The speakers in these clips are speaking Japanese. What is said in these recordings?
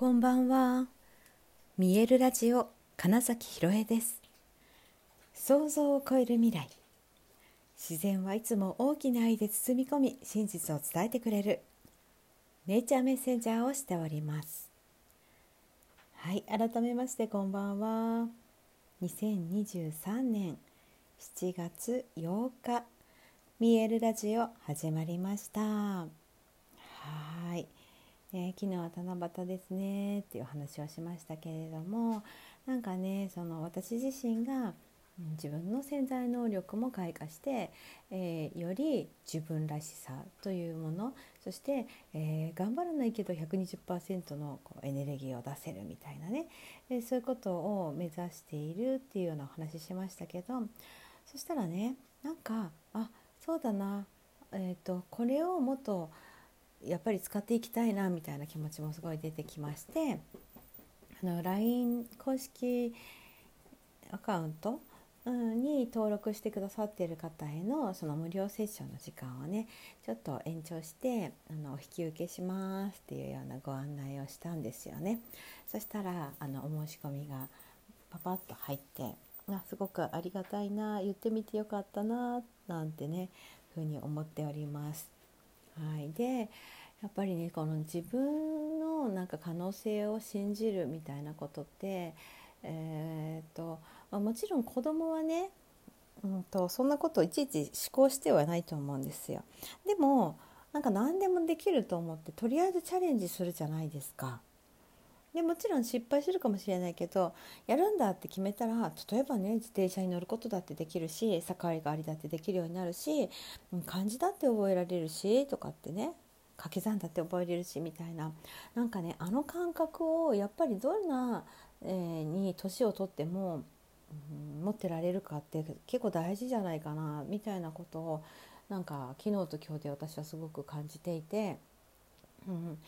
こんばんは。見えるラジオ金崎ひろえです。想像を超える未来。自然はいつも大きな愛で包み込み、真実を伝えてくれる。ネイチャーメッセンジャーをしております。はい、改めましてこんばんは。2023年7月8日、見えるラジオ始まりました。はい。えー、昨日は七夕ですねっていう話をしましたけれどもなんかねその私自身が自分の潜在能力も開花して、えー、より自分らしさというものそして、えー、頑張らないけど120%のこうエネルギーを出せるみたいなね、えー、そういうことを目指しているっていうようなお話しましたけどそしたらねなんかあそうだな、えーとこれをもっとやっぱり使っていきたいなみたいな気持ちもすごい出てきましてあの LINE 公式アカウントに登録してくださっている方へのその無料セッションの時間をねちょっと延長してあのお引き受けしますっていうようなご案内をしたんですよね。そしたらあのお申し込みがパパッと入ってあすごくありがたいな言ってみてよかったななんてねふうに思っております。はい、でやっぱりねこの自分のなんか可能性を信じるみたいなことって、えーとまあ、もちろん子供はね、うんと、そんなことをいちいち思考してはないと思うんですよ。でもなんか何でもできると思ってとりあえずチャレンジするじゃないですか。でもちろん失敗するかもしれないけどやるんだって決めたら例えばね自転車に乗ることだってできるし逆がありだってできるようになるし漢字だって覚えられるしとかってね掛け算だって覚えれるしみたいななんかねあの感覚をやっぱりどんな、えー、に年をとっても、うん、持ってられるかって結構大事じゃないかなみたいなことをなんか昨日と今日で私はすごく感じていて。うん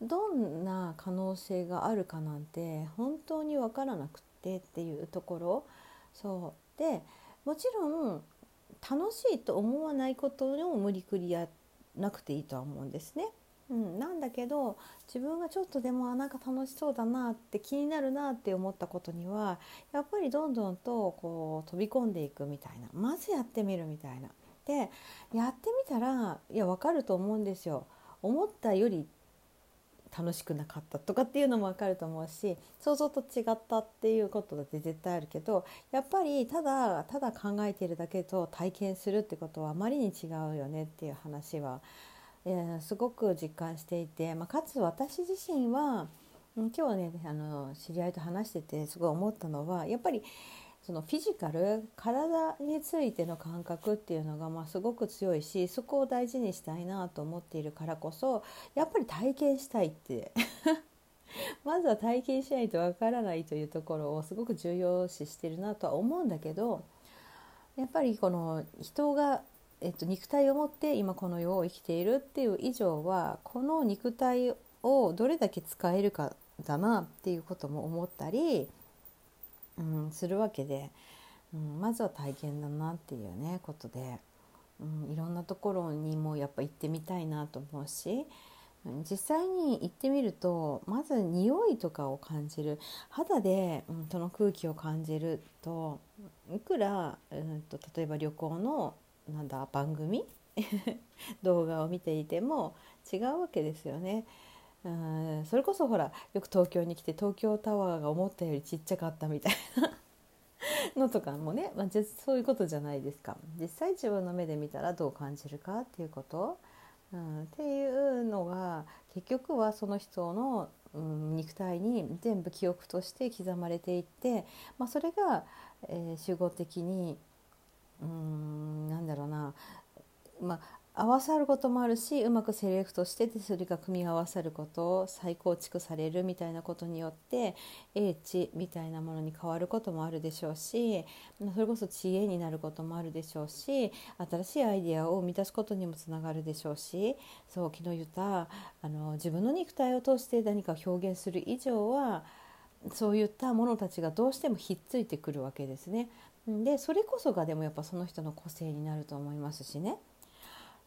どんな可能性があるかなんて本当に分からなくてっていうところそうでもちろん楽しいと思わないことを無理くりやなくていいとは思うんですね。うん、なんだけど自分がちょっとでもなんか楽しそうだなって気になるなって思ったことにはやっぱりどんどんとこう飛び込んでいくみたいなまずやってみるみたいな。でやってみたらいや分かると思うんですよ。思ったより楽しくなかったとかっていうのも分かると思うし想像と違ったっていうことだって絶対あるけどやっぱりただただ考えているだけと体験するってことはあまりに違うよねっていう話は、えー、すごく実感していて、まあ、かつ私自身は今日ねあの知り合いと話しててすごい思ったのはやっぱりそのフィジカル体についての感覚っていうのがまあすごく強いしそこを大事にしたいなと思っているからこそやっぱり体験したいって。まずは体験しないとわからないというところをすごく重要視してるなとは思うんだけどやっぱりこの人が、えっと、肉体を持って今この世を生きているっていう以上はこの肉体をどれだけ使えるかだなっていうことも思ったり、するわけで、うん、まずは体験だなっていうねことで、うん、いろんなところにもやっぱ行ってみたいなと思うし実際に行ってみるとまず匂いとかを感じる肌で、うん、その空気を感じるといくら、うんと、例えば旅行のなんだ番組？動画を見ていても違うわけですよね。うん。それこそほらよく東京に来て東京タワーが思ったよりちっちゃかったみたいなのとかもね、まあ、そういうことじゃないですか。実際自分の目で見たらどう感じるかっていうこと、うん、っていうのが結局はその人の、うん、肉体に全部記憶として刻まれていって、まあ、それが、えー、集合的にうんなんだろうな、まあ、合わさることもあるしうまくセレクトしてそれが組み合わさることを再構築されるみたいなことによって英知みたいなものに変わることもあるでしょうしそれこそ知恵になることもあるでしょうし新しいアイデアを生み出すことにもつながるでしょうしそう昨日言ったあの自分の肉体を通して何か表現する以上はそういったものたちがどうしてもひっついてくるわけですね。でそれこそがでもやっぱその人の個性になると思いますしね。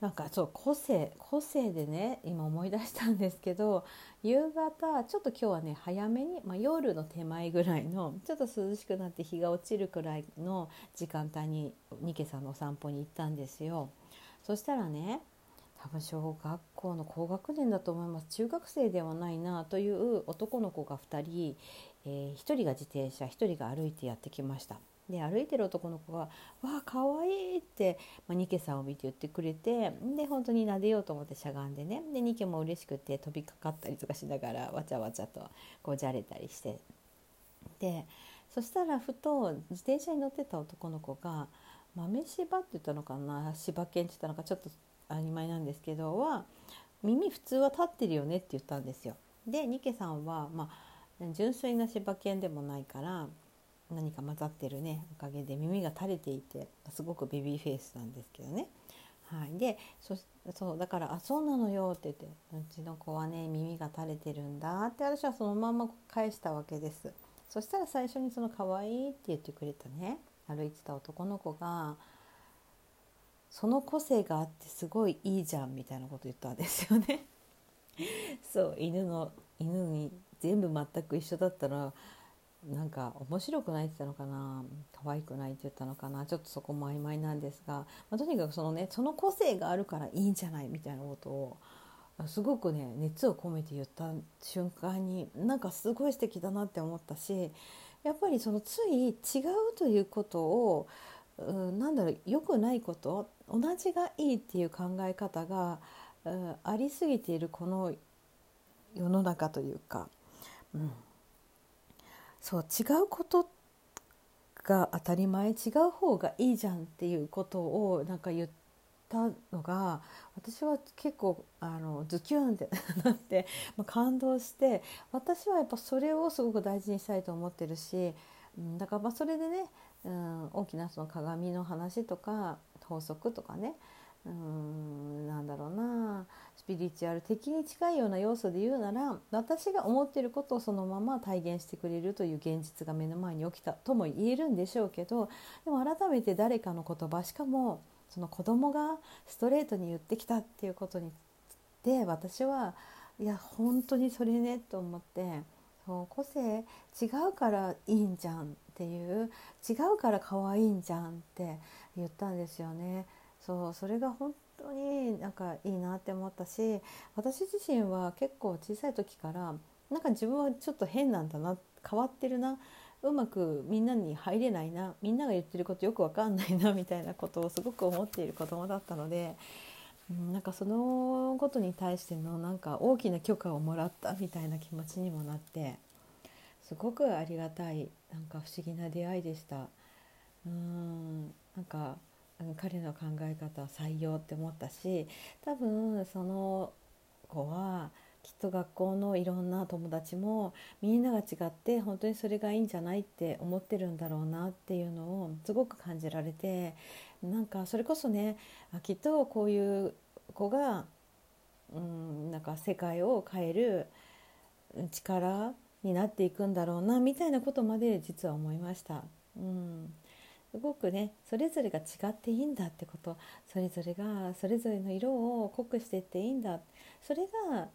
なんかそう個性個性でね今思い出したんですけど夕方ちょっと今日はね早めに、まあ、夜の手前ぐらいのちょっと涼しくなって日が落ちるくらいの時間帯にニケさんのお散歩に行ったんですよ。そしたらね多分小学校の高学年だと思います中学生ではないなという男の子が2人、えー、1人が自転車1人が歩いてやってきました。で歩いてる男の子が「わあかわいい」って、まあ、ニケさんを見て言ってくれてで本当に撫でようと思ってしゃがんでねでニケも嬉しくて飛びかかったりとかしながらわちゃわちゃとこうじゃれたりしてでそしたらふと自転車に乗ってた男の子が「豆柴」って言ったのかな柴犬って言ったのかちょっと曖昧なんですけどは「耳普通は立ってるよね」って言ったんですよ。でニケさんは、まあ、純粋な柴犬でもないから何か混ざってるねおかげで耳が垂れていてすごくベビーフェイスなんですけどね。はい、でそそうだから「あそうなのよ」って言って「うちの子はね耳が垂れてるんだ」って私はそのまま返したわけです。そしたら最初にその「可愛いって言ってくれたね歩いてた男の子が「その個性があってすごいいいじゃん」みたいなこと言ったんですよね。そう犬の犬に全部全く一緒だったらなんか面白くないって言ったのかな？可愛くないって言ったのかな？ちょっとそこも曖昧なんですが、まあ、とにかくそのねその個性があるからいいんじゃないみたいなことをすごくね熱を込めて言った瞬間になんかすごい素敵だなって思ったしやっぱりそのつい違うということをうなんだろう良くないこと同じがいいっていう考え方がありすぎているこの世の中というか、うん、そう違うことが当たり前違う方がいいじゃんっていうことをなんか言ったのが私は結構あのズキュンってなって、まあ、感動して私はやっぱそれをすごく大事にしたいと思ってるし、うん、だからまあそれでね、うん、大きなその鏡の話とか法則とかねうんなんだろうなスピリチュアル的に近いような要素で言うなら私が思っていることをそのまま体現してくれるという現実が目の前に起きたとも言えるんでしょうけどでも改めて誰かの言葉しかもその子供がストレートに言ってきたっていうことにで私はいや本当にそれねと思ってそう個性違うからいいんじゃんっていう違うから可愛いんじゃんって言ったんですよね。そうそれが本当になんかいいなって思ったし私自身は結構小さい時からなんか自分はちょっと変なんだな変わってるなうまくみんなに入れないなみんなが言ってることよく分かんないなみたいなことをすごく思っている子供だったので、うん、なんかそのことに対してのなんか大きな許可をもらったみたいな気持ちにもなってすごくありがたいなんか不思議な出会いでした。うーんなんか彼の考え方は採用って思ったし多分その子はきっと学校のいろんな友達もみんなが違って本当にそれがいいんじゃないって思ってるんだろうなっていうのをすごく感じられてなんかそれこそねきっとこういう子が、うん、なんか世界を変える力になっていくんだろうなみたいなことまで実は思いました。うんごくねそれぞれが違っていいんだってこと。それぞれがそれぞれの色を濃くしていっていいんだ。それが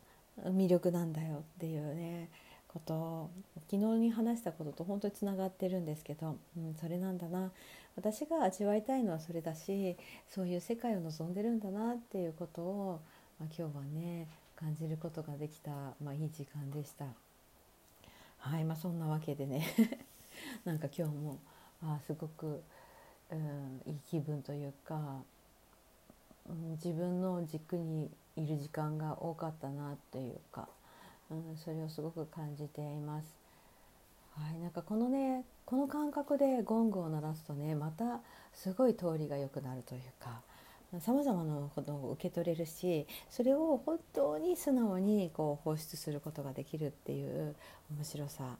魅力なんだよっていうねこと。昨日に話したことと本当につながってるんですけど、うん、それなんだな。私が味わいたいのはそれだしそういう世界を望んでるんだなっていうことを、まあ、今日はね感じることができた、まあ、いい時間でした。はいまあ、そんなわけでね。なんか今日もあすごく、うん、いい気分というか、うん、自分の軸にいる時間が多かったなっていうか、うん、それをすごく感じています。はい、なんかこのねこの感覚でゴングを鳴らすとねまたすごい通りが良くなるというかさまざまなことを受け取れるしそれを本当に素直にこう放出することができるっていう面白さ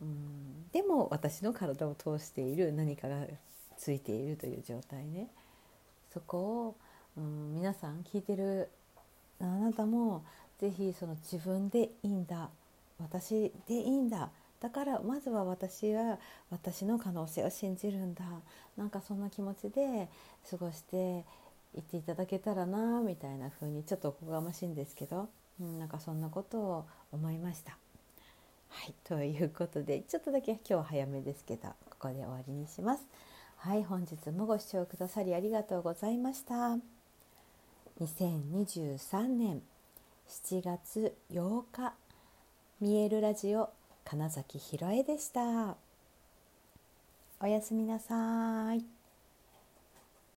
うん。でも私の体を通している何かがついているという状態ね。そこを、うん、皆さん聞いてるあなたも是非その自分でいいんだ。私でいいんだ。だからまずは私は私の可能性を信じるんだ。なんかそんな気持ちで過ごして言っていただけたらなみたいな風にちょっとおこがましいんですけど、うん、なんかそんなことを思いました。はいということでちょっとだけ今日は早めですけどここで終わりにします。はい本日もご視聴くださりありがとうございました。2023年7月8日見えるラジオ金崎ひろえでした。おやすみなさい。